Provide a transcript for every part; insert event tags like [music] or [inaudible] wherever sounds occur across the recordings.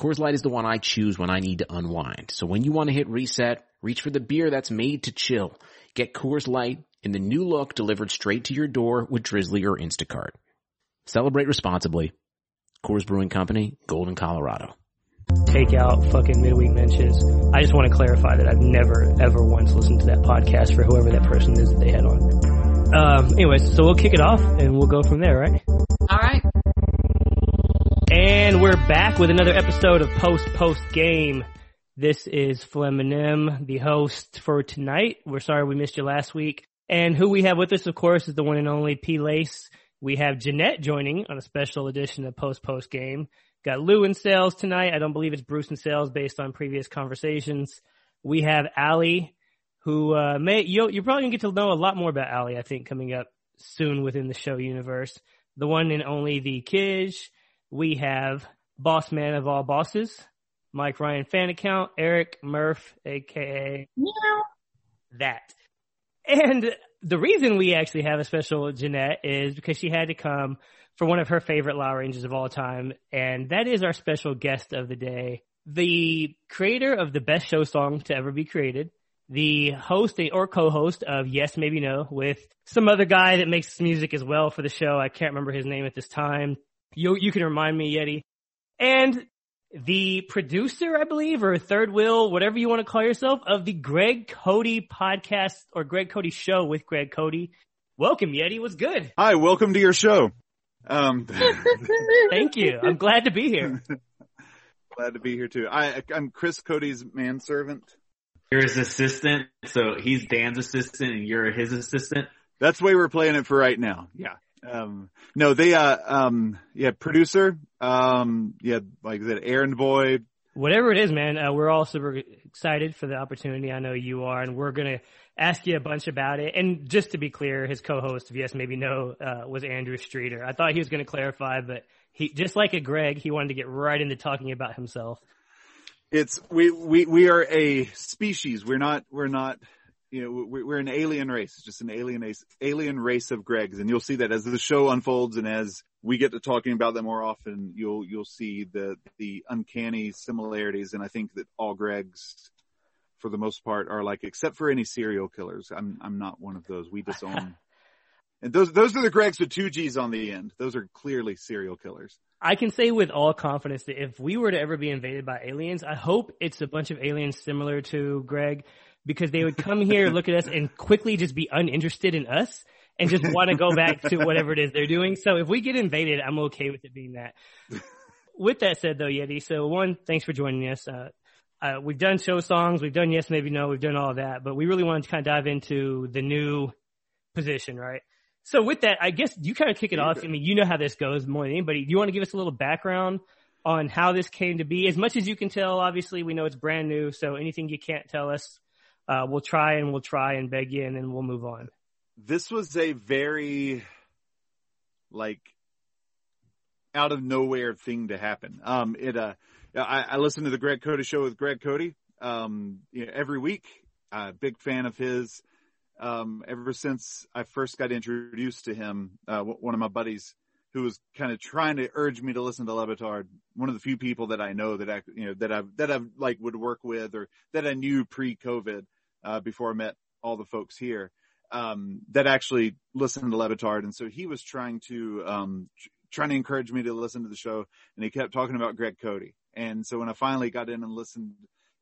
Coors Light is the one I choose when I need to unwind. So when you want to hit reset, reach for the beer that's made to chill. Get Coors Light in the new look delivered straight to your door with Drizly or Instacart. Celebrate responsibly. Coors Brewing Company, Golden, Colorado. Take out fucking midweek mentions. I just want to clarify that I've never ever once listened to that podcast for whoever that person is that they had on. Um, anyways, so we'll kick it off and we'll go from there, right? All right. And we're back with another episode of Post Post Game. This is Fleminem, the host for tonight. We're sorry we missed you last week. And who we have with us, of course, is the one and only P. Lace. We have Jeanette joining on a special edition of Post Post Game. Got Lou in sales tonight. I don't believe it's Bruce in sales based on previous conversations. We have Allie, who uh, may you you're probably gonna get to know a lot more about Allie. I think coming up soon within the show universe. The one and only the Kij. We have boss man of all bosses, Mike Ryan fan account, Eric Murph, aka Meow. that. And the reason we actually have a special Jeanette is because she had to come for one of her favorite Loud Rangers of all time, and that is our special guest of the day, the creator of the best show song to ever be created, the host or co-host of Yes Maybe No with some other guy that makes music as well for the show. I can't remember his name at this time. You you can remind me, Yeti. And the producer, I believe, or third wheel, whatever you want to call yourself, of the Greg Cote podcast or Greg Cote show with Greg Cote. Welcome, Yeti. What's good? Hi, welcome to your show. Um, [laughs] Thank you. I'm glad to be here. [laughs] glad to be here too. I, I'm Chris Cote's manservant. You're his assistant, so he's Dan's assistant and you're his assistant. That's the way we're playing it for right now. Yeah. Um, no, they, uh, um, yeah, producer, um, yeah, like said, errand boy. Whatever it is, man, uh, we're all super excited for the opportunity. I know you are, and we're gonna ask you a bunch about it. And just to be clear, his co-host Yes Maybe No uh, was Andrew Streeter. I thought he was gonna clarify, but he just like a Greg, he wanted to get right into talking about himself. It's, we, we, we are a species. We're not, we're not, you know, we're, we're an alien race. It's just an alien race, alien race of Gregs. And you'll see that as the show unfolds and as we get to talking about them more often, you'll, you'll see the, the uncanny similarities. And I think that all Gregs, for the most part, are like, except for any serial killers. I'm, I'm not one of those. We disown. [laughs] and those, those are the Gregs with two G's on the end. Those are clearly serial killers. I can say with all confidence that if we were to ever be invaded by aliens, I hope it's a bunch of aliens similar to Greg because they would come here, look at us and quickly just be uninterested in us and just want to go back to whatever it is they're doing. So if we get invaded, I'm okay with it being that. with that said though, Yeti, so one, thanks for joining us. Uh, uh, we've done show songs, we've done yes, maybe no, we've done all that, but we really wanted to kind of dive into the new position, right? So with that, I guess you kind of kick it off. I mean, you know how this goes more than anybody. Do you want to give us a little background on how this came to be? As much as you can tell, obviously we know it's brand new, so anything you can't tell us, uh, we'll try and we'll try and beg you and we'll move on. This was a very, like, out of nowhere thing to happen. Um, it, uh, I, I listen to the Greg Cote show with Greg Cote, um, you know, every week. Uh, big fan of his. Um, ever since I first got introduced to him, uh, one of my buddies who was kind of trying to urge me to listen to Le Batard, one of the few people that I know that I, you know, that I've, that I've like would work with or that I knew pre-COVID, uh, before I met all the folks here, um, that actually listened to Le Batard. And so he was trying to, um, trying to encourage me to listen to the show and he kept talking about Greg Cote. And so when I finally got in and listened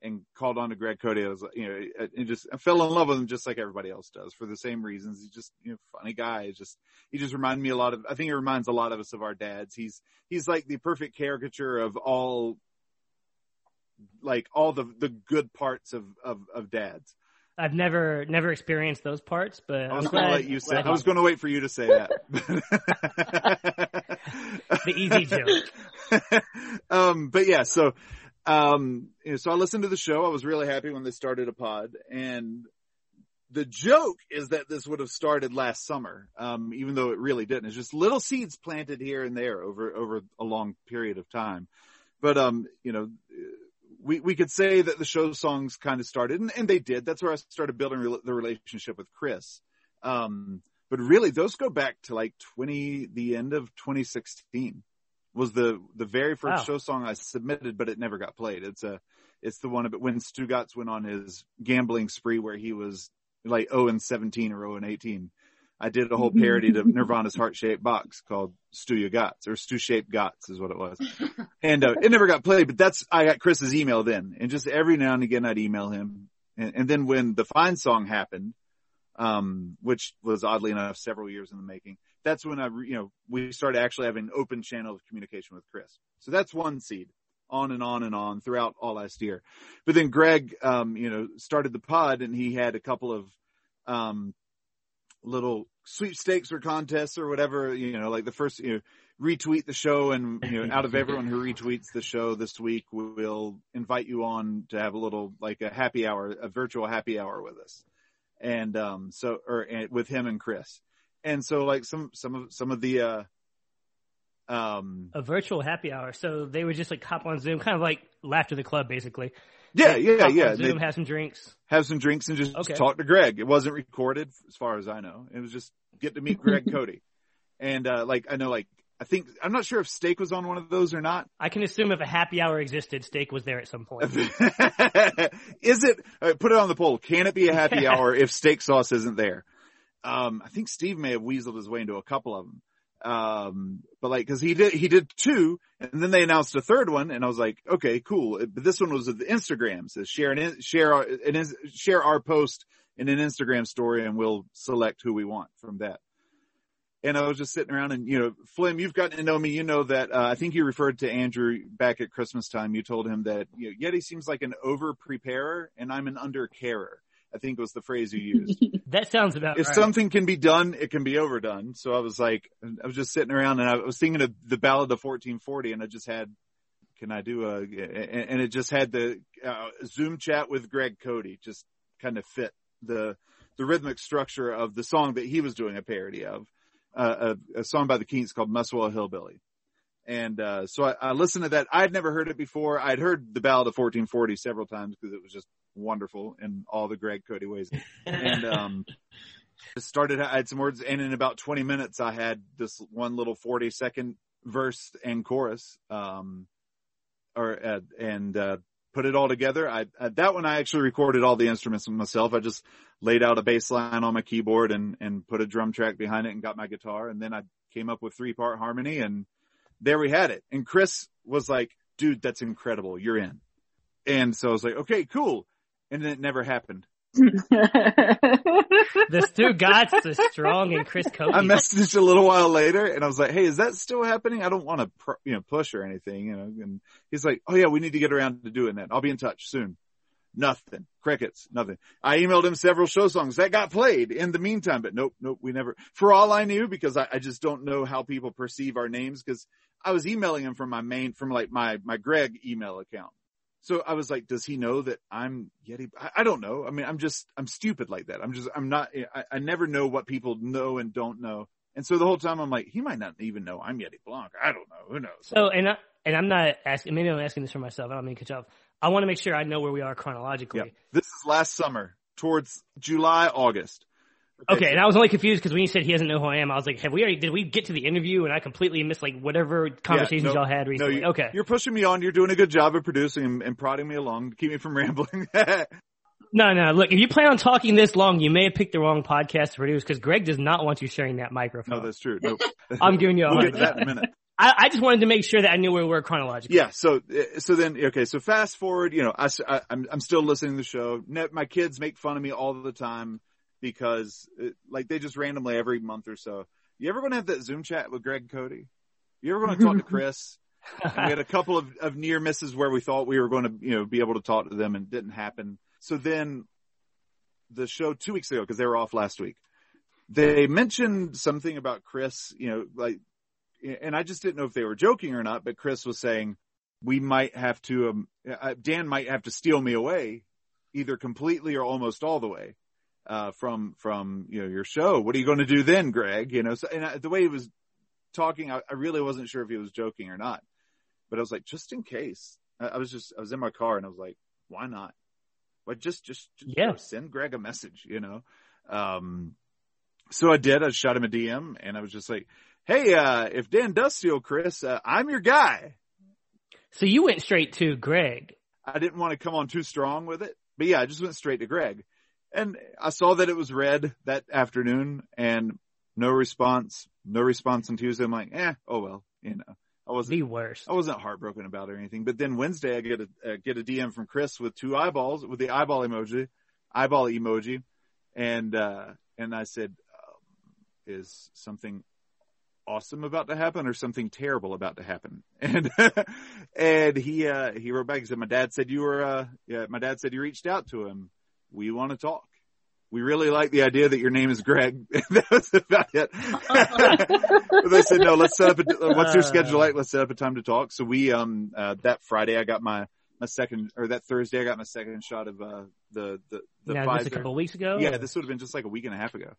and called on to Greg Cote, I was, you know, and just I fell in love with him just like everybody else does for the same reasons. He's just, you know, funny guy. He's just, he just reminded me a lot of, I think he reminds a lot of us of our dads. He's, he's like the perfect caricature of all, like all the, the good parts of, of, of dads. I've never, never experienced those parts, but I was going to let you say, I was going to wait for you to say [laughs] that. the easy joke. [laughs] um, but yeah, so, um, you know, so I listened to the show. I was really happy when they started a pod and the joke is that this would have started last summer, um, even though it really didn't. It's just little seeds planted here and there over, over a long period of time. But, um, you know, we, we could say that the show songs kind of started and, and they did. That's where I started building re- the relationship with Chris. Um, but really those go back to like 20, the end of 2016 was the, the very first Wow. show song I submitted, but it never got played. It's a, it's the one about when Stugotz went on his gambling spree where he was like 0 and 17 or 0 and 18. I did a whole [laughs] parody of Nirvana's heart shaped box called Stew Your Gots or Stew Shaped Gots is what it was. And uh, it never got played, but that's, I got Chris's email then. And just every now and again I'd email him. And, and then when the Fine song happened, um, which was oddly enough several years in the making, that's when I, you know, we started actually having an open channel of communication with Chris. So that's one seed on and on and on throughout all last year. But then Greg, um, you know, started the pod and he had a couple of, um, little sweepstakes or contests or whatever, you know, like the first, you know, retweet the show and, you know, out of [laughs] everyone who retweets the show this week, we'll invite you on to have a little, like a happy hour, a virtual happy hour with us. And, um, so, or and with him and Chris. And so like some, some of, some of the, uh, um, A virtual happy hour. So they would just like hop on Zoom, kind of like Laughter the Club, basically. Yeah, yeah, yeah. Zoom, They- have some drinks. have some drinks and just Okay. talk to Greg. It wasn't recorded as far as I know. It was just get to meet Greg [laughs] Cote. And, uh, like, I know, like, I think, I'm not sure if Steak was on one of those or not. I can assume if a happy hour existed, Steak was there at some point. [laughs] Is it, uh, put it on the poll. Can it be a happy [laughs] hour if steak sauce isn't there? Um, I think Steve may have weaseled his way into a couple of them. Um, but like, cause he did, he did two and then they announced a third one and I was like, okay, cool. But this one was the Instagram says share an, share our, share our post in an Instagram story and we'll select who we want from that. And I was just sitting around and, you know, Flim, you've gotten to know me. You know that, uh, I think you referred to Andrew back at Christmas time. You told him that, you know, Yeti seems like an over preparer and I'm an under carer. I think it was the phrase you used [laughs] That sounds about right. if right. something can be done, it can be overdone. So I was like, I was just sitting around and I was thinking of the Ballad of 1440 and I just had, can I do a, and it just had the uh, Zoom chat with Greg Cote just kind of fit the, the rhythmic structure of the song that he was doing a parody of, uh, a, a song by the Kinks called Muswell Hillbilly. And, uh, so I, I listened to that. I'd never heard it before. I'd heard the Ballad of 1440 several times because it was just wonderful in all the Greg Cote ways. [laughs] And um started I had some words and in about 20 minutes I had this one little 40 second verse and chorus um or uh, and uh put it all together. I uh, that one I actually recorded all the instruments myself. I just laid out a bass line on my keyboard and and put a drum track behind it and got my guitar. And then I came up with three part harmony and there we had it. And Chris was like dude that's incredible. You're in. And so I was like okay cool and then it never happened [laughs] the Stugotz, the Strong, and Chris Cote. I messaged a little while later and I was like, Hey, is that still happening? I don't want to, pr- you know, push or anything, you know, and he's like, Oh yeah, we need to get around to doing that. I'll be in touch soon. Nothing. Crickets. Nothing. I emailed him several show songs that got played in the meantime, but nope, nope, we never, for all I knew, because I, I just don't know how people perceive our names because I was emailing him from my main, from like my, my Greg email account. So I was like, does he know that I'm Yeti? I, I don't know. I mean, I'm just, I'm stupid like that. I'm just, I'm not, I, I never know what people know and don't know. And so the whole time I'm like, he might not even know I'm Yeti Blanc. I don't know. Who knows? So, and I, and I'm not asking. Maybe I'm asking this for myself. I don't mean to cut you off. I want to make sure I know where we are chronologically. Yeah. This is last summer towards July, August. Okay, and I was only confused because when you said he doesn't know who I am, I was like, have we already, did we get to the interview and I completely missed like whatever conversations no, y'all had No, recently? you, okay. You're pushing me on. You're doing a good job of producing and, and prodding me along to keep me from [laughs] rambling. No, no, look, if you plan on talking this long, you may have picked the wrong podcast to produce because Greg does not want you sharing that microphone. no, that's true. Nope. [laughs] I'm giving you a we'll get that in a minute. [laughs] I, I just wanted to make sure that I knew where we were chronologically. Yeah. So, uh, so then, okay. So fast forward, you know, I, I, I'm, I'm still listening to the show. My kids make fun of me all the time because uh like they just randomly every month or so. You ever going to have that Zoom chat with Greg Cote? You ever going to talk to [laughs] Chris? and we had a couple of, of near misses where we thought we were going to, you know, be able to talk to them and it didn't happen. So then the show two weeks ago, cause they were off last week, they mentioned something about Chris, you know, like, and I just didn't know if they were joking or not, but Chris was saying, we might have to, um, uh, Dan might have to steal me away either completely or almost all the way, uh, from, from, you know, your show. What are you going to do then, Greg? You know, so, and I, the way he was talking, I, I really wasn't sure if he was joking or not, but I was like, just in case I, I was just, I was in my car and I was like, why not? Why just, just, just Yeah. send Greg a message, you know? Um, so I did, I shot him a DM and I was just like, Hey, uh, if Dan does steal Chris, uh, I'm your guy. So you went straight to Greg. I didn't want to come on too strong with it, but yeah, I just went straight to Greg and I saw that it was read that afternoon and no response, no response on Tuesday. I'm like, eh, oh well, you know, I wasn't, The worst. I wasn't heartbroken about it or anything. But then Wednesday, I get a uh, get a DM from Chris with two eyeballs with the eyeball emoji, eyeball emoji, and uh, and I said, um, "Is something awesome about to happen or something terrible about to happen?" [laughs] And and he uh, he wrote back. He said, "My dad said you were uh, yeah. My dad said you reached out to him. We want to talk." We really like the idea that your name is Greg. [laughs] that was about it. [laughs] They said, no, let's set up a, what's your schedule like? Let's set up a time to talk. So we, um, uh, that Friday I got my, my second, or that Thursday I got my second shot of, uh, the, the, the now, Pfizer. a couple weeks ago. yeah, this would have been just like a week and a half ago.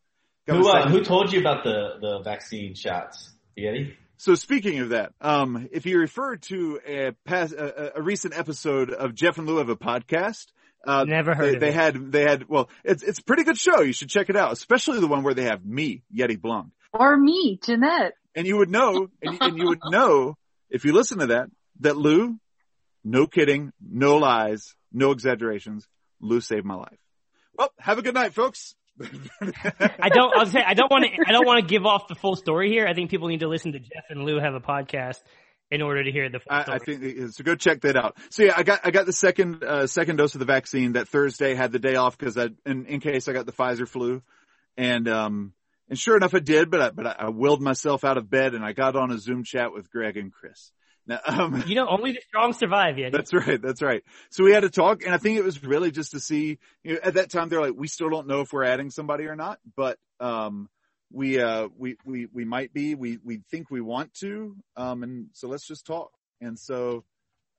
Got Who uh, who told you about the the vaccine shots? Yeti. So speaking of that, um, if you refer to a past, a, a recent episode of Jeff and Lou of a podcast, uh, Never heard they, of they it. had, they had, well, it's, it's a pretty good show. You should check it out, especially the one where they have me, Yeti Blanc. Or me, Jeanette. And you would know, and, and you would know if you listen to that, that Lou, no kidding, no lies, no exaggerations, Lou saved my life. Well, have a good night, folks. [laughs] I don't. I'll say I don't want to. I don't want to give off the full story here. I think people need to listen to Jeff and Lou have a podcast in order to hear the full I, story. I think so. Go check that out. So yeah, I got I got the second uh, second dose of the vaccine that Thursday. Had the day off because I in, in case I got the Pfizer flu, and um and sure enough I did. But I, but I, I willed myself out of bed and I got on a Zoom chat with Greg and Chris. Now [laughs] um you know, only the strong survive. Yet. That's right. That's right. So we had a talk and I think it was really just to see, you know, at that time they're like, we still don't know if we're adding somebody or not, but, um, we, uh, we, we, we might be, we, we think we want to, um, and so let's just talk. And so,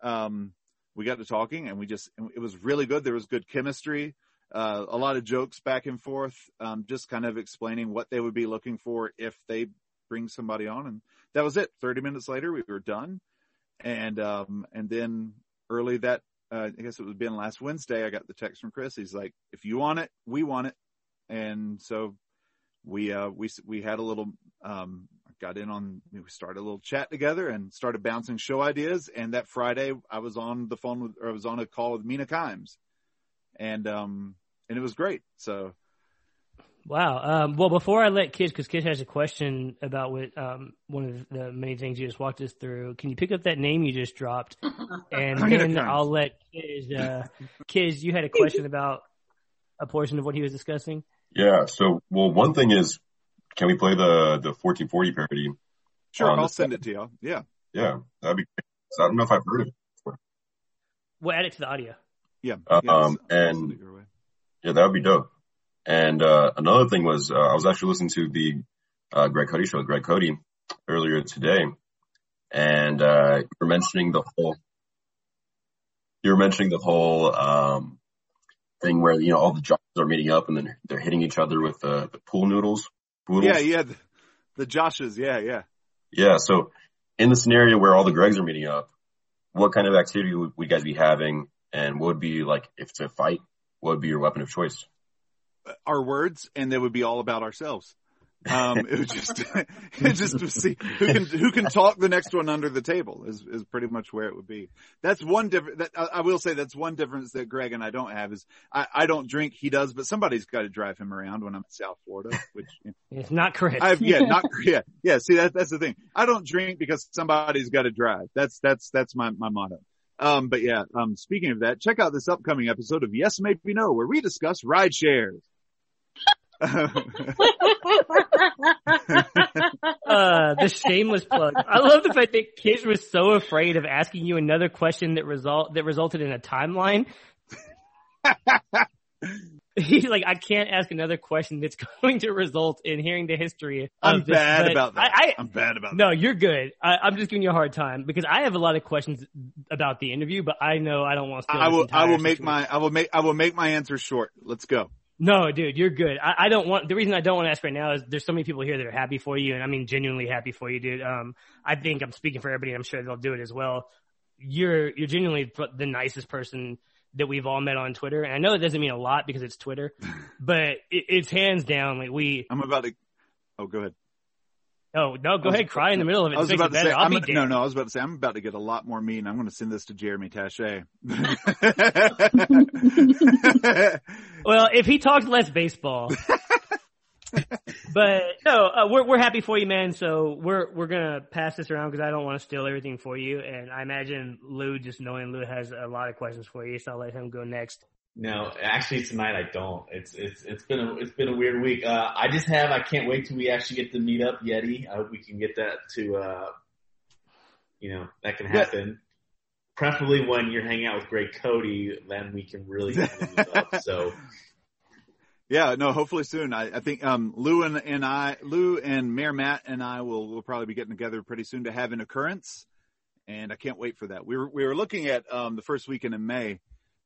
um, we got to talking and we just, it was really good. There was good chemistry, uh, a lot of jokes back and forth, um, just kind of explaining what they would be looking for if they bring somebody on. And that was it. 30 minutes later, we were done and um and then early that uh, I guess it was been last Wednesday I got the text from Chris he's like if you want it we want it and so we uh we we had a little um got in on we started a little chat together and started bouncing show ideas and that Friday I was on the phone with or I was on a call with Mina Kimes and um and it was great so Wow. Um, well, before I let Kids, because Kids has a question about what um, one of the many things you just walked us through. Can you pick up that name you just dropped, [laughs] and then I'll let Kids. Uh, Kids, you had a question about a portion of what he was discussing. Yeah. So, well, one thing is, can we play the the 1440 parody? sure Um, I'll send it to y'all yeah Yeah, that'd be. Great. So I don't know if I've heard of it. We'll add it to the audio. yeah, Um, yeah I'll- I'll and- send it your way. Yeah, that would be dope. And uh, another thing was, uh, I was actually listening to the uh, Greg Cote show with Greg Cote earlier today, and uh, you were mentioning the whole, you were mentioning the whole um, thing where you know all the jobs are meeting up and then they're hitting each other with the, the pool noodles. Poodles. yeah yeah the, the Joshes yeah yeah Yeah. So in the scenario where all the Gregs are meeting up, what kind of activity would, would you guys be having? And what would be like, if it's a fight, what would be your weapon of choice? our words and they would be all about ourselves. Um, it was just, [laughs] it just to see who can, who can talk the next one under the table is, is pretty much where it would be. That's one different, that, I, I will say that's one difference that Greg and I don't have is I, I don't drink, he does, but somebody's got to drive him around when I'm in South Florida, which you know, It's not correct. I've, yeah, not, yeah, yeah. See, that, that's the thing. I don't drink because somebody's got to drive. That's, that's, that's my, my motto. Um, but yeah, um, speaking of that, check out this upcoming episode of Yes, Maybe No, where we discuss ride shares. Uh, the shameless plug. I love the fact that Kids was so afraid of asking you another question that result that resulted in a timeline. [laughs] He's like, I can't ask another question that's [laughs] going to result in hearing the history. Of I'm this, bad about that. I, I'm bad about no, you're good. I, I'm just giving you a hard time because I have a lot of questions about the interview, but I know I don't want to. I will. I will make my. I will make. I will make my answer short. Let's go. No, dude, you're good. I, I don't want, the reason I don't want to ask right now is there's so many people here that are happy for you. And I mean, genuinely happy for you, dude. Um, I think I'm speaking for everybody and I'm sure they'll do it as well. You're, you're genuinely the nicest person that we've all met on Twitter. And I know it doesn't mean a lot because it's Twitter, [laughs] but it, it's hands down. Like we, I'm about to. Oh, go ahead. Oh, no, go was- ahead, cry in the middle of it. I was about it to better. say. I'll I'm, no, no. I was about to say. I'm about to get a lot more mean. I'm going to send this to Jeremy Taché. [laughs] [laughs] Well, if he talks less baseball. [laughs] but no, uh, we're we're happy for you, man. So we're we're gonna pass this around because I don't want to steal everything for you, and I imagine Lou, just knowing Lou has a lot of questions for you, so I'll let him go next. No, actually tonight I don't. It's it's it's been a it's been a weird week. Uh, I just have I can't wait till we actually get to meet up Yeti. I hope we can get that to uh, you know that can happen. Preferably when you're hanging out with Greg Cote, then we can really up. So [laughs] Yeah, no, hopefully soon. I, I think um, Lou and, and I, Lou and Mayor Matt and I will will probably be getting together pretty soon to have an occurrence, and I can't wait for that. We were we were looking at um, the first weekend in May,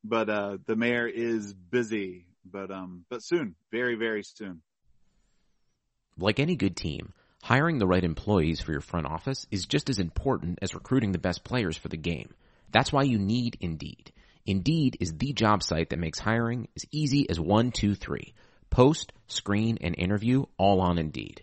but uh, the mayor is busy. But um, but soon, very very soon. Like any good team, hiring the right employees for your front office is just as important as recruiting the best players for the game. That's why you need Indeed. Indeed is the job site that makes hiring as easy as one, two, three. Post, screen, and interview all on Indeed.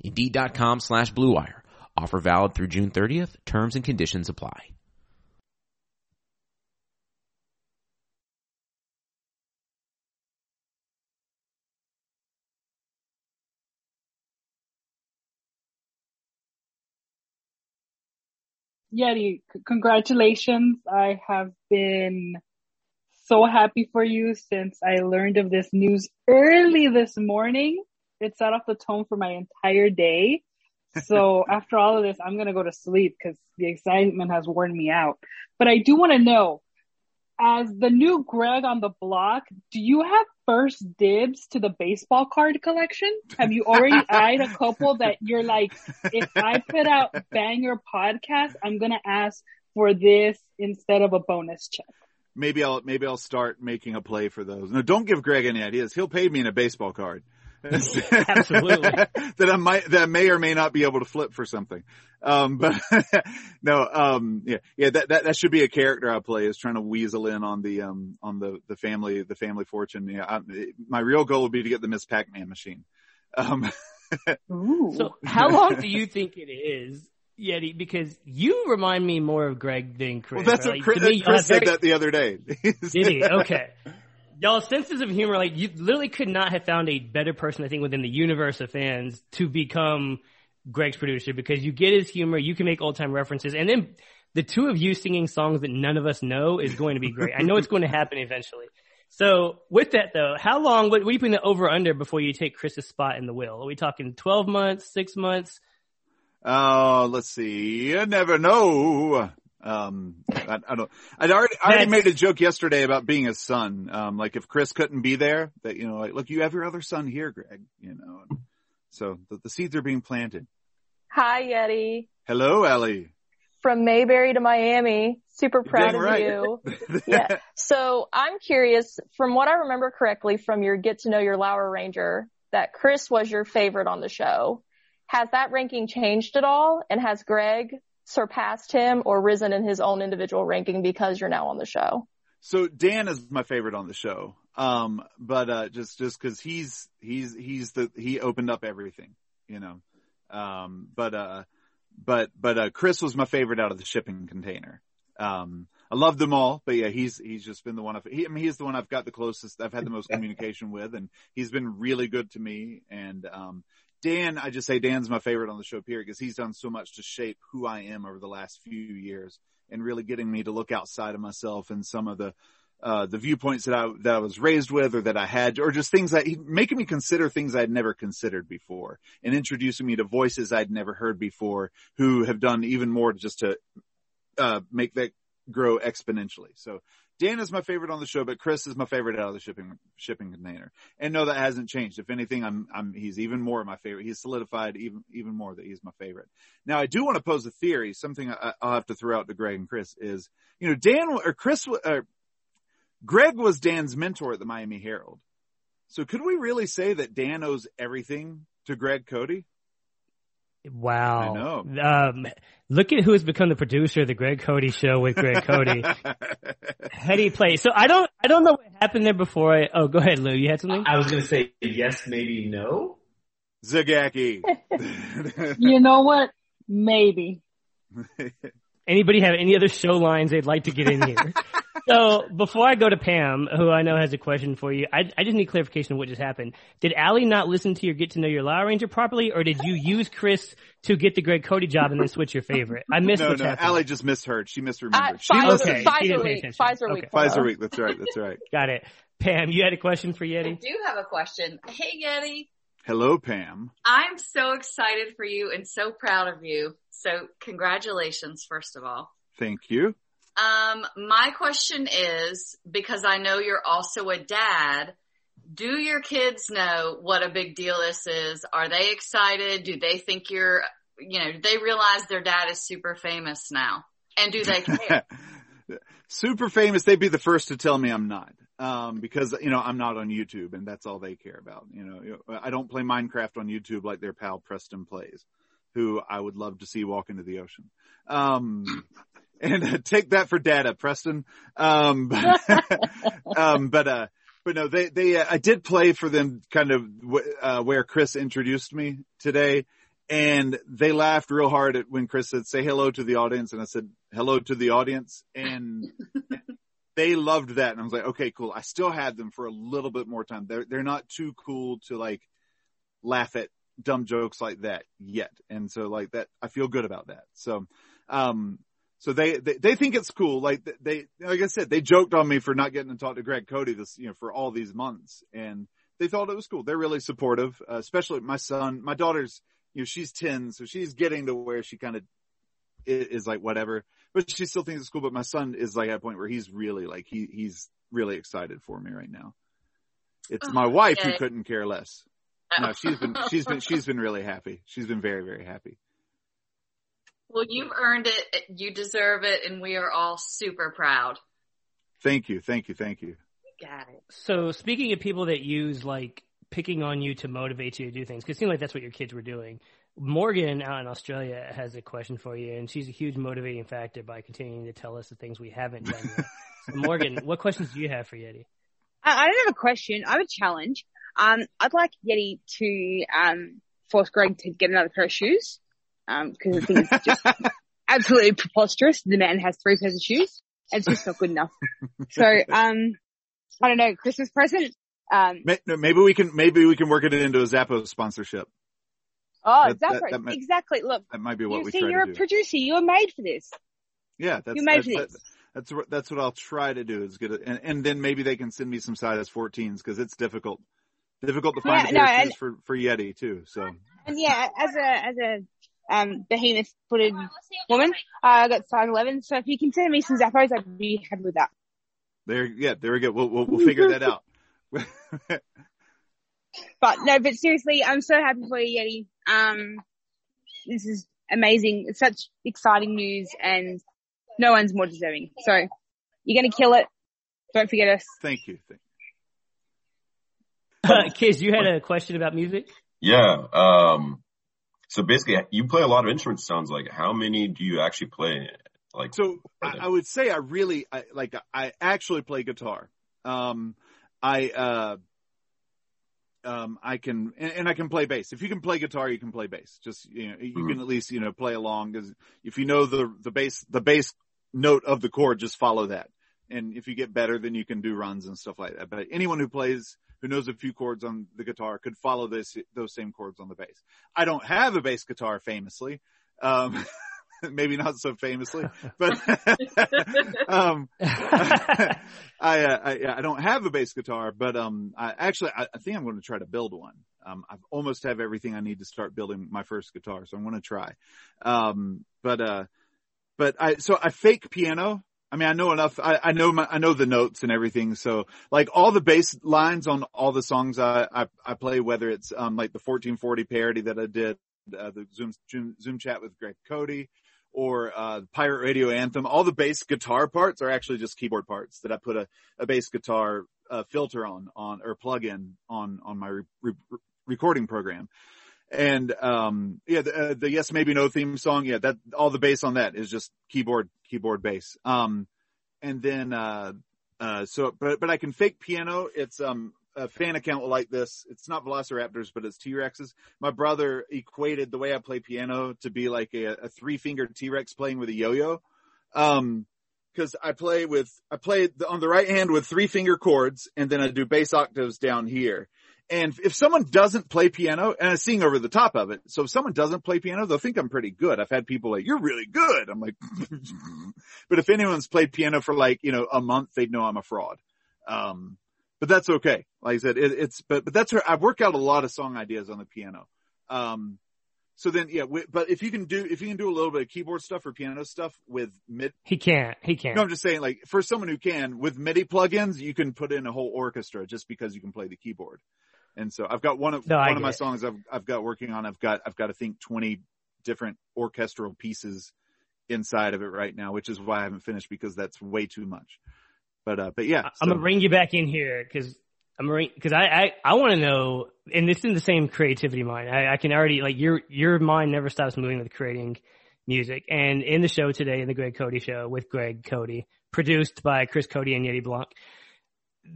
Indeed.com slash BlueWire. Offer valid through June 30th. Terms and conditions apply. Yeti, congratulations. I have been so happy for you since I learned of this news early this morning. It set off the tone for my entire day. So [laughs] after all of this, I'm going to go to sleep because the excitement has worn me out. But I do want to know, as the new Greg on the block, do you have first dibs to the baseball card collection? Have you already [laughs] eyed a couple that you're like, if I put out banger podcast, I'm gonna ask for this instead of a bonus check. Maybe I'll maybe I'll start making a play for those. No, don't give Greg any ideas. He'll pay me in a baseball card. Absolutely. [laughs] that I might that I may or may not be able to flip for something. Um, but [laughs] no, um, yeah, yeah, that, that that should be a character I play is trying to weasel in on the um on the the family the family fortune. Yeah, I, my real goal would be to get the Miss Pac-Man machine. Um, [laughs] So how long do you think it is, Yeti? Because you remind me more of Greg than Chris. well, that's right? what Chris, me, Chris said very- that the other day. Did he? Okay. Y'all's senses of humor, like you literally could not have found a better person, I think, within the universe of fans to become Greg's producer because you get his humor, you can make old time references, and then the two of you singing songs that none of us know is going to be great. I know it's going to happen eventually. So with that though, how long, what, what are you putting the over under before you take Chris's spot in the wheel? Are we talking 12 months, six months? Oh, let's see. You never know. Um, I, I don't. I'd already I already made a joke yesterday about being his son. Um, like if Chris couldn't be there, that you know, like look, you have your other son here, Greg. You know, and so the, the seeds are being planted. Hi, Yeti. Hello, Ellie. From Mayberry to Miami. Super proud Dang of right. you. [laughs] Yeah. So I'm curious, from what I remember correctly from your Get to Know Your Lower Ranger, that Chris was your favorite on the show. Has that ranking changed at all? And has Greg surpassed him or risen in his own individual ranking because you're now on the show? So Dan is my favorite on the show. Um, but uh, just just because he's he's he's the he opened up everything, you know. Um, but uh, but but uh, Chris was my favorite out of the shipping container. Um, I love them all, but yeah, he's he's just been the one I've he, I mean he's the one I've got the closest I've had the most [laughs] communication with, and he's been really good to me. And um, Dan, I just say Dan's my favorite on the show period because he's done so much to shape who I am over the last few years, and really getting me to look outside of myself and some of the uh, the viewpoints that I that I was raised with, or that I had, or just things that making me consider things I'd never considered before, and introducing me to voices I'd never heard before, who have done even more just to uh, make that grow exponentially. So Dan is my favorite on the show, but Chris is my favorite out of the shipping shipping container. And no, that hasn't changed. If anything, I'm I'm he's even more my favorite. He's solidified even even more that he's my favorite. Now, I do want to pose a theory. Something I, will have to throw out to Greg and Chris is, you know, Dan or Chris or Greg was Dan's mentor at the Miami Herald. So could we really say that Dan owes everything to Greg Cote? Wow. I know. Um, look at who has become the producer of the Greg Cote show with Greg Cote. Heady [laughs] play. So I don't, I don't know what happened there before I, oh, go ahead, Lou. You had something? I was going to say yes, maybe no. Zagacki. [laughs] you know what? Maybe. [laughs] Anybody have any other show lines they'd like to get in here? So before I go to Pam, who I know has a question for you, I, I just need clarification of what just happened. Did Allie not listen to your Get to Know Your Lower Ranger properly, or did you use Chris to get the Greg Cote job and then switch your favorite? I missed no, what's no, happening. Allie just misheard. She misremembered. Uh, she Pfizer, listened. Okay. She Pfizer didn't pay week. Pfizer Okay. week. Pfizer week. That's right. That's right. [laughs] Got it. Pam, you had a question for Yeti? I do have a question. Hey, Yeti. Hello, Pam. I'm so excited for you and so proud of you. So congratulations, first of all. Thank you. Um, my question is, because I know you're also a dad, do your kids know what a big deal this is? Are they excited? Do they think you're, you know, do they realize their dad is super famous now? And do they care? [laughs] Super famous. They'd be the first to tell me I'm not. Um, because, you know, I'm not on YouTube and that's all they care about. You know, I don't play Minecraft on YouTube like their pal Preston plays, who I would love to see walk into the ocean. Um, and uh, take that for data, Preston. Um, but, [laughs] um, but, uh, but no, they, they, uh, I did play for them kind of, uh, where Chris introduced me today and they laughed real hard at when Chris said, say hello to the audience. And I said, hello to the audience. And [laughs] they loved that. And I was like, okay, cool. I still had them for a little bit more time. They're, they're not too cool to like laugh at dumb jokes like that yet. And so like that, I feel good about that. So, um, so they, they, they think it's cool. Like they, like I said, they joked on me for not getting to talk to Greg Cote this, you know, for all these months and they thought it was cool. They're really supportive, uh, especially my son, my daughter's, you know, she's 10, so she's getting to where she kind of is like whatever, but she still thinks it's cool. But my son is like at a point where he's really like, he, he's really excited for me right now. It's my wife who couldn't care less. No, she's been, she's been, [laughs] she's been really happy. She's been very, very happy. Well, you've earned it. You deserve it. And we are all super proud. Thank you. Thank you. Thank you. Got it. So speaking of people that use like picking on you to motivate you to do things, because it seemed like that's what your kids were doing. Morgan out in Australia has a question for you, and she's a huge motivating factor by continuing to tell us the things we haven't done yet. so Morgan, [laughs] what questions do you have for Yeti? I I don't have a question. I have a challenge. Um, I'd like Yeti to um, force Greg to get another pair of shoes because I think it's just [laughs] absolutely preposterous. The man has three pairs of shoes. and It's just not good enough. So um, I don't know. Christmas present. Um, Maybe we can, maybe we can work it into a Zappos sponsorship. oh, That- that- Zappos. that might- exactly. Look, That might be what you we see, try you're to a do. producer. You're made for this. Yeah, that's You made that's, for this. that's what that's what I'll try to do is get it, and, and then maybe they can send me some size 14s because it's difficult, difficult to find Yeah, a no, pair of and- for for Yeti too. So And yeah, as a as a um, behemoth footed woman, uh, I got size 11. So if you can send me some Zappos, I'd be happy with that. there, yeah, there we go. We'll we'll, we'll figure that out. [laughs] But no, but seriously, I'm so happy for you, Yeti. Um, this is amazing. It's such exciting news and no one's more deserving. So you're going to kill it. Don't forget us. Thank you. Thank Uh, [laughs] Kiz, you had a question about music? Yeah. Um, so basically, you play a lot of instruments. Sounds like. How many do you actually play? Like, So I, I would say I really I, like I actually play guitar. Um, I uh, um, I can and, and I can play bass. If you can play guitar, you can play bass. Just you know, you Mhm. can at least you know play along because if you know the the bass the bass note of the chord, just follow that. And if you get better, then you can do runs and stuff like that. But anyone who plays, who knows a few chords on the guitar could follow this, those same chords on the bass. I don't have a bass guitar famously. Um, [laughs] maybe not so famously, but, [laughs] um, [laughs] I, uh, I, I don't have a bass guitar, but, um, I actually, I, I think I'm going to try to build one. Um, I've almost have everything I need to start building my first guitar, so I'm going to try. Um, but, uh, but I, so I fake piano. I mean, I know enough. I, I know my, I know the notes and everything. So like all the bass lines on all the songs I, I, I play, whether it's, um, like the 1440 parody that I did, uh, the Zoom, Zoom, Zoom chat with Greg Cote or, uh, the Pirate Radio Anthem, all the bass guitar parts are actually just keyboard parts that I put a, a bass guitar, uh, filter on, on, or plug in on, on my re, re, recording program. And, um, yeah, the, uh, the yes, maybe no theme song. Yeah, that, all the bass on that is just keyboard, keyboard bass. Um, and then, uh, uh, so, but, but I can fake piano. It's, um, a fan account will like this. It's not Velociraptors, but it's T-Rexes. My brother equated the way I play piano to be like a, a three fingered T-Rex playing with a yo-yo. Um, cause I play with, I play on the right hand with three finger chords and then I do bass octaves down here. And if someone doesn't play piano and I sing over the top of it, so if someone doesn't play piano, they'll think I'm pretty good. I've had people like, you're really good. I'm like, [laughs] but if anyone's played piano for like, you know, a month, they'd know I'm a fraud. Um, but that's okay. Like I said, it, it's, but, but that's where I work out a lot of song ideas on the piano. Um, so then, yeah, we, but if you can do, if you can do a little bit of keyboard stuff or piano stuff with mid, he can't, he can't. no, I'm just saying like for someone who can with MIDI plugins, you can put in a whole orchestra just because you can play the keyboard. And so I've got one of, No, one of my it. songs I've, I've got working on. I've got, I've got, I think 20 different orchestral pieces inside of it right now, which is why I haven't finished because that's way too much. But, uh, but yeah. I'm gonna bring you back in here because I'm because I I, I want to know, and it's in the same creativity mind. I, I can already like your your mind never stops moving with creating music. And in the show today, in the Greg Cote show with Greg Cote, produced by Chris Cote and Yeti Blanc,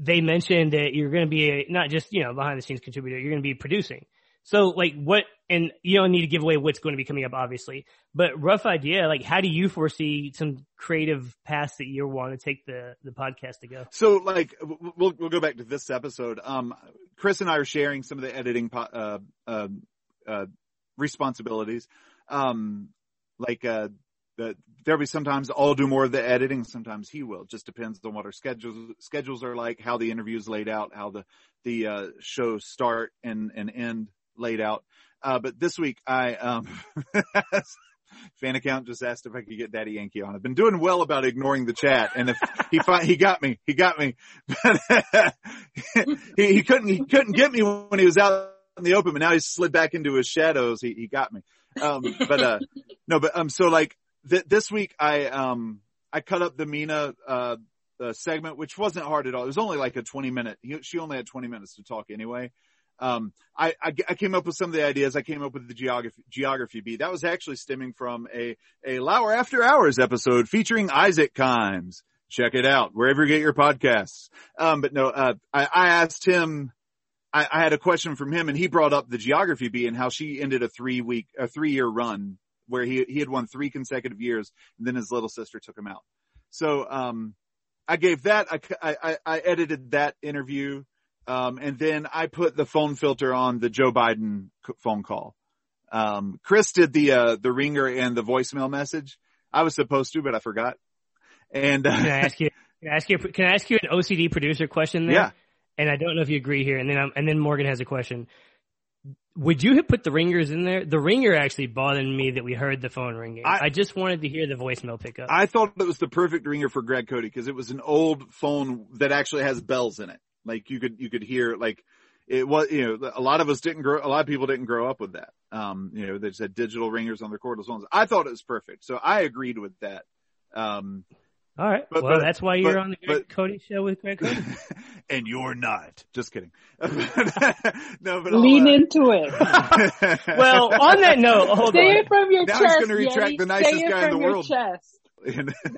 they mentioned that you're going to be a, not just you know behind the scenes contributor, you're going to be producing. So like what, and you don't need to give away what's going to be coming up, obviously, but rough idea, like how do you foresee some creative paths that you want to take the, the podcast to go? So like we'll we'll go back to this episode. Um, Chris and I are sharing some of the editing uh, uh, uh, responsibilities. Um, like uh, the, there'll be sometimes I'll do more of the editing, sometimes he will. It Just depends on what our schedules schedules are like, how the interviews laid out, how the the uh, shows start and and end laid out. Uh, but this week I um [laughs] fan account just asked if I could get Daddy Yankee on. I've been doing well about ignoring the chat, and if he fi- he got me, he got me. [laughs] He, he couldn't he couldn't get me when he was out in the open, but now he's slid back into his shadows. He he got me. Um, but uh, no, but um, so like th- this week I um I cut up the Mina uh, segment, which wasn't hard at all. It was only like a twenty minute. He, she only had twenty minutes to talk anyway. Um, I, I, I came up with some of the ideas. I came up with the geography, geography beat. That was actually stemming from a, a Lauer After Hours episode featuring Isaac Kimes. Check it out wherever you get your podcasts. Um, but no, uh, I, I asked him, I, I had a question from him and he brought up the geography bee and how she ended a three week, a three year run where he, he had won three consecutive years and then his little sister took him out. So, um, I gave that, I, I, I edited that interview. Um, and then I put the phone filter on the Joe Biden phone call. Um, Chris did the, uh, the ringer and the voicemail message. I was supposed to, but I forgot. And, uh, Can I ask you? Can I ask you? Can I ask you an OCD producer question there? Yeah. And I don't know if you agree here. And then I'm, and then Morgan has a question. Would you have put the ringers in there? The ringer actually bothered me that we heard the phone ringing. I- I, just wanted to hear the voicemail pickup. I thought it was the perfect ringer for Greg Cote because it was an old phone that actually has bells in it. Like you could, you could hear like it was, you know, a lot of us didn't grow, a lot of people didn't grow up with that. Um, you know, they just had digital ringers on their cordless phones. I thought it was perfect. So I agreed with that. Um, All right. but- well, but- that's why you're but- on the Greg Cote show with Greg Cote. [laughs] and you're not. Just kidding. [laughs] no, but [laughs] I'll, Lean uh, into it. well, on that note, hold Say on. it from your Now he's chest. gonna retract Yeti. the nicest Say it guy in the your world. Chest.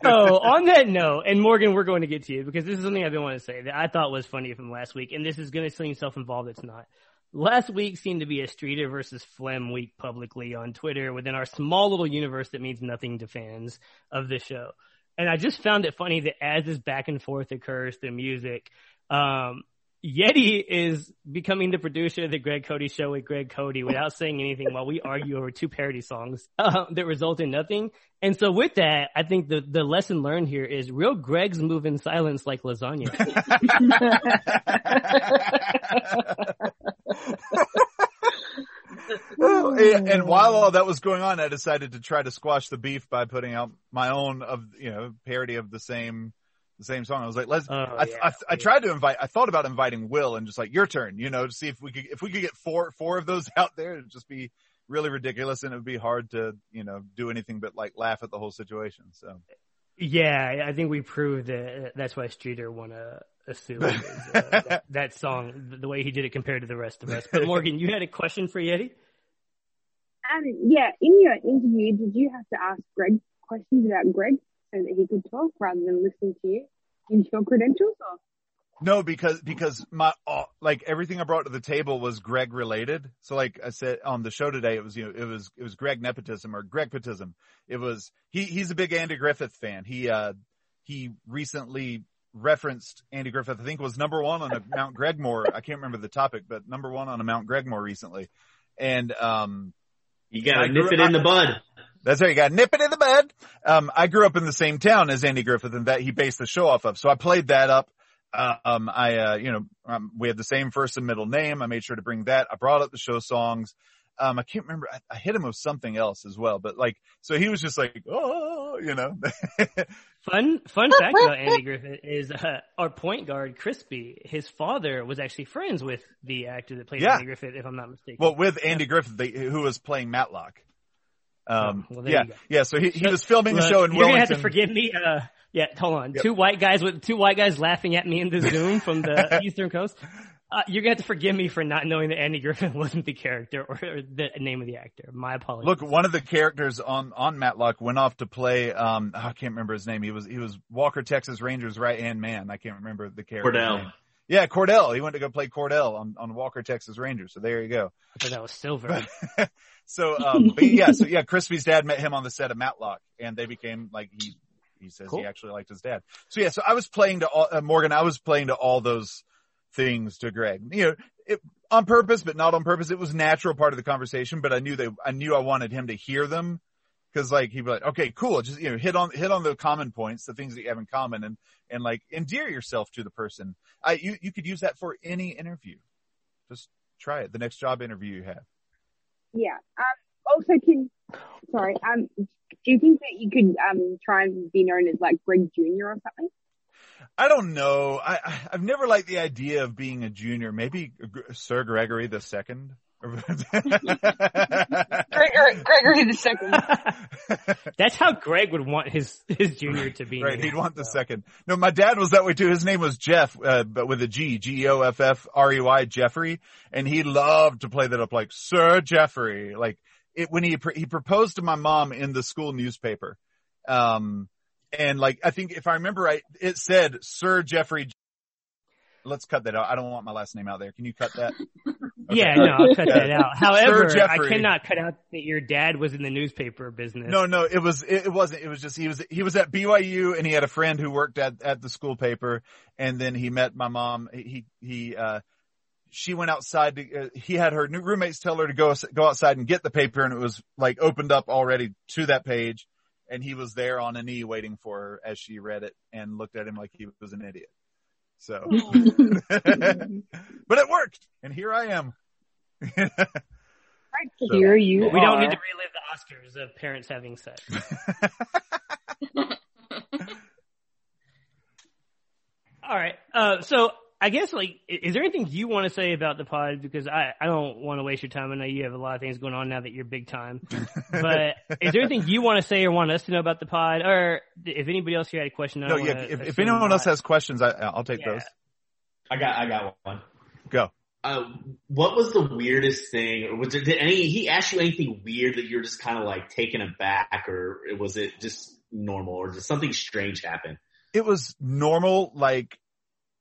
oh, on that note, and Morgan, we're going to get to you because this is something I've been wanting to say that I thought was funny from last week, and this is going to seem self-involved. It's not. Last week seemed to be a Streeter versus Phlegm week publicly on Twitter within our small little universe that means nothing to fans of the show. And I just found it funny that as this back and forth occurs through music, um, Yeti is becoming the producer of the Greg Cote show with Greg Cote without [laughs] saying anything while we argue over two parody songs uh, that result in nothing. And so with that, I think the, the lesson learned here is real Gregs move in silence like lasagna. [laughs] [laughs] and, and while all that was going on, I decided to try to squash the beef by putting out my own of you know parody of the same the same song. I was like, let's. Oh, I, yeah. I, I tried to invite. I thought about inviting Will and just like your turn, you know, to see if we could if we could get four four of those [laughs] out there. It'd just be really ridiculous, and it would be hard to you know do anything but like laugh at the whole situation. So Yeah, I think we proved that that's why Streeter won a, a suit. uh, [laughs] that, that song, the way he did it compared to the rest of us. But Morgan, you had a question for Yeti? Um, yeah, in your interview, did you have to ask Greg questions about Greg so that he could talk rather than listening to you into your credentials? Or? No, because because my uh, like everything I brought to the table was Greg related. So like I said on the show today, it was you know it was it was Greg nepotism or Greg Gregpotism. It was he he's a big Andy Griffith fan. He uh he recently referenced Andy Griffith. I think was number one on a Mount Gregmore. I can't remember the topic, but number one on a Mount Gregmore recently. And um You gotta nip it in the bud. that's right. You got to nip it in the bud. Um, I grew up in the same town as Andy Griffith and that he based the show off of. So I played that up. Uh, um, I, uh, you know, um, we had the same first and middle name. I made sure to bring that. I brought up the show songs. Um, I can't remember. I, I hit him with something else as well, but like, so he was just like, oh, you know, [laughs] Fun fun fact about Andy Griffith is uh, our point guard Crispy. His father was actually friends with the actor that played Yeah. Andy Griffith, if I'm not mistaken. well, with Andy Griffith, they, who was playing Matlock. Um, Oh, well, yeah, yeah. So he, he was filming the Look, show in You're gonna have to forgive me. Uh, yeah, hold on. Yep. Two white guys with two white guys laughing at me in the Zoom from the [laughs] Eastern Coast. Uh, you're gonna have to forgive me for not knowing that Andy Griffin [laughs] wasn't the character or the name of the actor. My apologies. Look, one of the characters on on Matlock went off to play. Um, I can't remember his name. He was he was Walker Texas Rangers right hand man. I can't remember the character. Cordell. Name. Yeah, Cordell. He went to go play Cordell on on Walker Texas Rangers. So there you go. I thought that was Silver. [laughs] So, um, but yeah, so yeah, Crispy's dad met him on the set of Matlock, and they became like he he says Cool. he actually liked his dad. So yeah, so I was playing to all, uh, Morgan. I was playing to all those things to Greg. You know, it, on purpose, but not on purpose. It was natural part of the conversation, but I knew they, I knew I wanted him to hear them. Cause like, he'd be like, okay, cool. Just, you know, hit on, hit on the common points, the things that you have in common and, and like endear yourself to the person. I, you, you could use that for any interview. Just try it. The next job interview you have. Yeah. Um, also, can sorry. Um, do you think that you could um try and be known as like Greg Junior or something? I don't know. I, I I've never liked the idea of being a junior. Maybe Gr- Sir Gregory the Second. [laughs] Gregory, Gregory the second. [laughs] That's how Greg would want his his junior to be. right, he'd want the second. No, my dad was that way too. His name was Jeff, uh, but with a G, G E O F F R E Y, Jeffrey, and he loved to play that up like Sir Jeffrey. Like it when he he proposed to my mom in the school newspaper, um, and like I think if I remember right, it said Sir Jeffrey. Let's cut that out. I don't want my last name out there. Can you cut that? [laughs] Okay. Yeah, no, I'll cut that out. [laughs] However, I cannot cut out that your dad was in the newspaper business. No, no, it was it, it wasn't. It was just he was he was at BYU and he had a friend who worked at at the school paper, and then he met my mom. He he uh she went outside to uh, he had her new roommates tell her to go go outside and get the paper, and it was like opened up already to that page, and he was there on a knee waiting for her as she read it and looked at him like he was an idiot. So, [laughs] [laughs] but it worked, and here I am. Here you we are. don't need to relive the Oscars of parents having sex. [laughs] All right. Uh, so I guess like, is there anything you want to say about the pod? Because I, I don't want to waste your time. I know you have a lot of things going on now that you're big time. [laughs] But is there anything you want to say or want us to know about the pod? Or if anybody else here had a question, No, don't yeah. If, if assume anyone else has questions, I I'll take Yeah. those. I got I got one. Go. Uh, what was the weirdest thing? Or was there, did any he ask you anything weird that you're just kind of like taken aback, or was it just normal, or did something strange happen? it was normal, like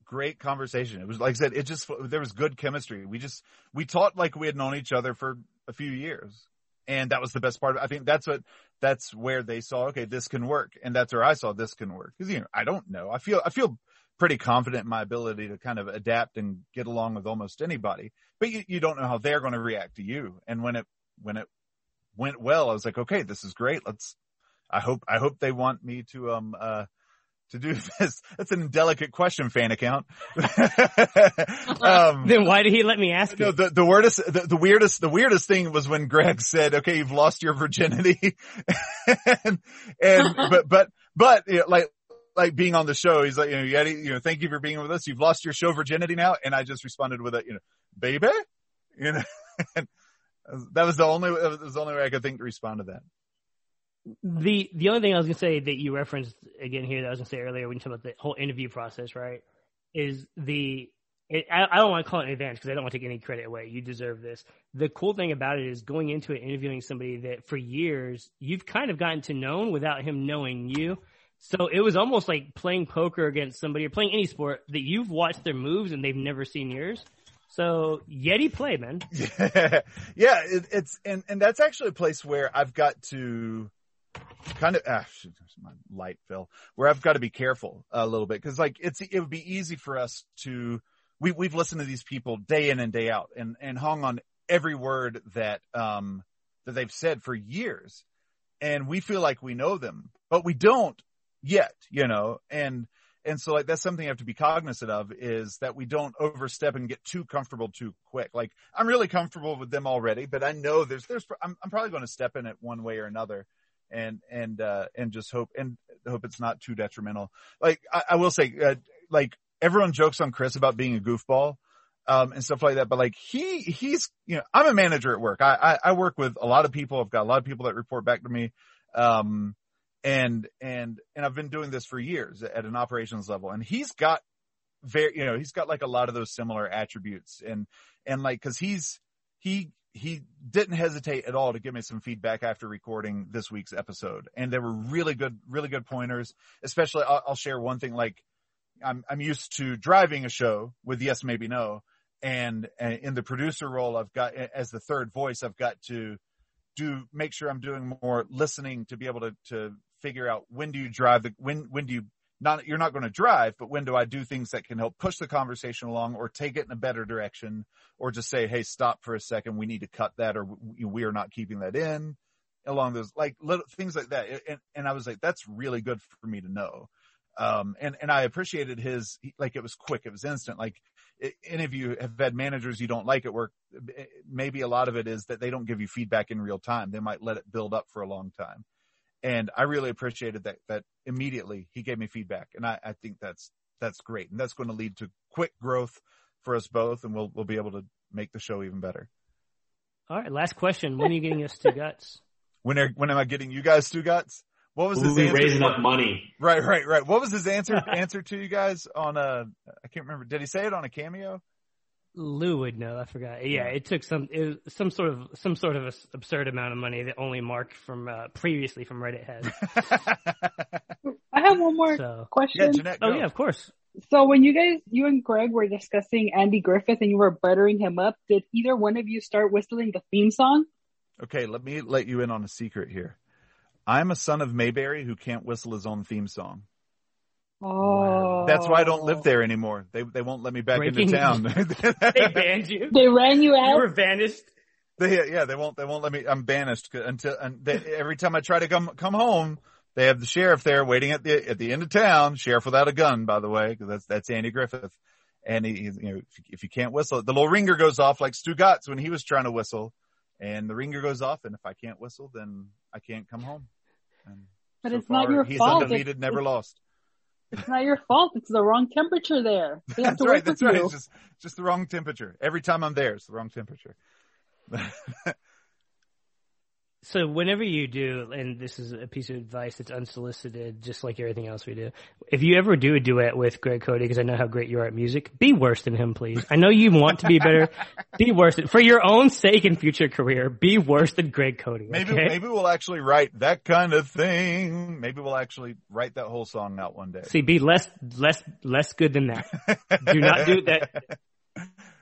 great conversation. It was like I said, it just there was good chemistry. We just we talked like we had known each other for a few years. And that was the best part. I think that's what, that's where they saw, okay, this can work. And that's where I saw this can work. Cause you know, I don't know. I feel, I feel pretty confident in my ability to kind of adapt and get along with almost anybody, but you, you don't know how they're going to react to you. And when it, when it went well, I was like, okay, this is great. Let's, I hope, I hope they want me to, um, uh, to do [laughs] this. That's an indelicate question, fan account. [laughs] um, then why did he let me ask no, you? the, the weirdest, the, the weirdest, the weirdest thing was when Greg said, okay, you've lost your virginity. [laughs] and, and, but, but, but you know, like, like being on the show, he's like, you know, Yeti, you know, thank you for being with us. You've lost your show virginity now. And I just responded with a, you know, baby, you know, that was the only, that was the only way I could think to respond to that. The the only thing I was gonna say that you referenced again here that I was gonna say earlier when you talk about the whole interview process, right? Is the it, I, I don't want to call it an advantage because I don't want to take any credit away. You deserve this. The cool thing about it is going into it interviewing somebody that for years you've kind of gotten to know without him knowing you. So it was almost like playing poker against somebody or playing any sport that you've watched their moves and they've never seen yours. So Yeti play, man. Yeah, [laughs] yeah, it, it's and and that's actually a place where I've got to kind of ah, my light fell. Where I've got to be careful a little bit because like it's it would be easy for us to we we've listened to these people day in and day out and and hung on every word that um that they've said for years. And we feel like we know them but we don't yet you know? And and so like that's something you have to be cognizant of is that we don't overstep and get too comfortable too quick. Like I'm really comfortable with them already, but I know there's there's I'm, I'm probably going to step in it one way or another and and uh and just hope and hope it's not too detrimental. Like I, I will say, uh, like everyone jokes on Chris about being a goofball. Um, and stuff like that, but like he, he's, you know, I'm a manager at work. I, I, I work with a lot of people. I've got a lot of people that report back to me. Um, and, and, and I've been doing this for years at an operations level and he's got very, you know, he's got like a lot of those similar attributes and, and like, cause he's, he he didn't hesitate at all to give me some feedback after recording this week's episode. And there were really good, really good pointers. Especially, I'll, I'll, share one thing. Like, I'm I'm used to driving a show with yes, maybe no, and, and in the producer role, I've got as the third voice, I've got to do make sure I'm doing more listening to be able to to figure out when do you drive the when when do you not you're not going to drive, but when do I do things that can help push the conversation along or take it in a better direction or just say, Hey, stop for a second. We need to cut that or we, are not keeping that in along those like little things like that. And, and I was like, that's really good for me to know. Um, and, and I appreciated his, like it was quick. It was instant. Like any of you have had managers you don't like at work. Maybe a lot of it is that they don't give you feedback in real time. They might let it build up for a long time and I really appreciated that, that immediately he gave me feedback. And I, I think that's, that's great. And that's going to lead to quick growth for us both. And we'll, we'll be able to make the show even better. All right. Last question. When are you getting us Stugotz? [laughs] when are, when am I getting you guys Stugotz? What was we'll his answer? raising up money. Right, right, right. What was his answer, [laughs] answer to you guys on a, I can't remember. Did he say it on a cameo? Lou would know. I forgot. Yeah, it took some it some sort of some sort of absurd amount of money that only Mark from uh, previously from Reddit had. [laughs] I have one more So- question. Yeah, Jeanette, oh yeah, of course. So when you guys, you and Greg were discussing Andy Griffith and you were buttering him up, did either one of you start whistling the theme song? Okay, let me let you in on a secret here. I'm a son of Mayberry who can't whistle his own theme song. Oh. That's why I don't live oh. there anymore. They they won't let me back Breaking- into town. [laughs] They banned you. They ran you You out? were vanished. They, yeah, they won't. They won't let me. I'm banished until. And they, every time I try to come come home, they have the sheriff there waiting at the at the end of town. Sheriff without a gun, by the way, because that's that's Andy Griffith. And he, he's, you know, if, if you can't whistle, the little ringer goes off like Stugotz when he was trying to whistle, and the ringer goes off. And if I can't whistle, then I can't come home. And But so it's not your he's fault. undefeated, It's- never it's- lost. It's not your fault. It's the wrong temperature there. They have That's to right. work That's with right. you. It's just just the wrong temperature. Every time I'm there, it's the wrong temperature. [laughs] So whenever you do, and this is a piece of advice that's unsolicited, just like everything else we do. If you ever do a duet with Greg Cote, because I know how great you are at music, be worse than him, please. I know you want to be better. [laughs] be worse than, for your own sake and future career. Be worse than Greg Cote. Maybe okay? maybe we'll actually write that kind of thing. Maybe we'll actually write that whole song out one day. See, be less, less, less good than that. do not do that. [laughs]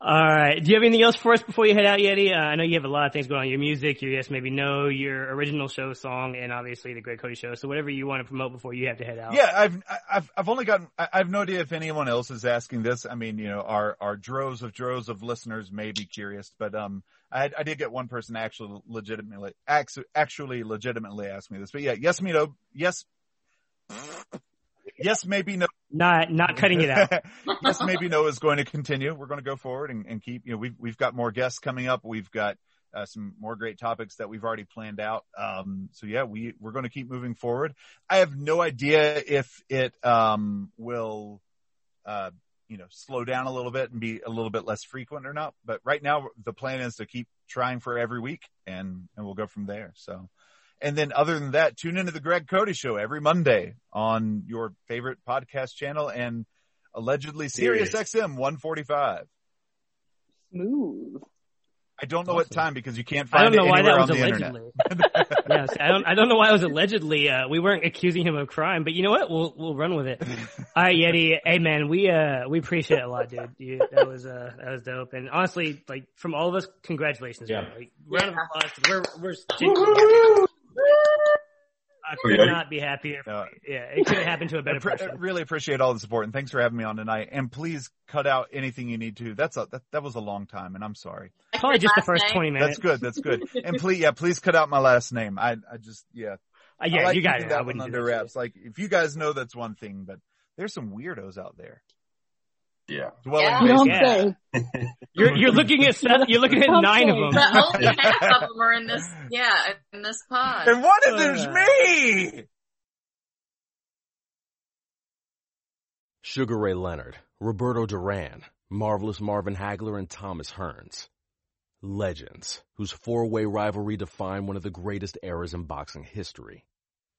All right. Do you have anything else for us before you head out, Yeti? Uh, I know you have a lot of things going on. Your music, your yes, maybe no, your original show song, and obviously the Greg Cote show. So whatever you want to promote before you have to head out. Yeah, I've I've I've only gotten I have no idea if anyone else is asking this. I mean, you know, our our droves of droves of listeners may be curious, but um, I I did get one person actually legitimately actually legitimately ask me this. But yeah, yes, me no, yes. Yes, maybe no. Not not cutting it out. [laughs] yes, maybe no is going to continue. We're going to go forward and, and keep. You know, we've we've got more guests coming up. We've got uh, some more great topics that we've already planned out. Um, so yeah, we we're going to keep moving forward. I have no idea if it um, will, uh, you know, slow down a little bit and be a little bit less frequent or not. But right now, the plan is to keep trying for every week, and and we'll go from there. So. And then other than that, tune into the Greg Cote show every Monday on your favorite podcast channel and allegedly Sirius XM 145. Smooth. I don't know awesome. what time because you can't find I don't know why that was allegedly. [laughs] yes, I don't. I don't know why it was allegedly. Uh, we weren't accusing him of crime, but you know what? We'll we'll run with it. [laughs] All right, Yeti. Hey, man, we uh we appreciate it a lot, dude. You, that was uh that was dope. And honestly, like from all of us, congratulations. Yeah. Man. Like, round of applause. We're we're. I could not be happier. No. Yeah, it could have happened to a better person. Really appreciate all the support and thanks for having me on tonight. And please cut out anything you need to. That's a that, that was a long time, and I'm sorry. Probably just the first name. twenty minutes. That's good. That's good. and please, yeah, please cut out my last name. I I just yeah. Uh, yeah, like you got it. That one under wraps. Like if you guys know, that's one thing, but there's some weirdos out there. Yeah. Well, yeah. You don't yeah. say. [laughs] You're you're looking at seven, you're looking at nine of them. But only half of them are in this. Yeah, in this pod. And one of them's uh, me. Sugar Ray Leonard, Roberto Duran, Marvelous Marvin Hagler, and Thomas Hearns. Legends, whose four-way rivalry defined one of the greatest eras in boxing history.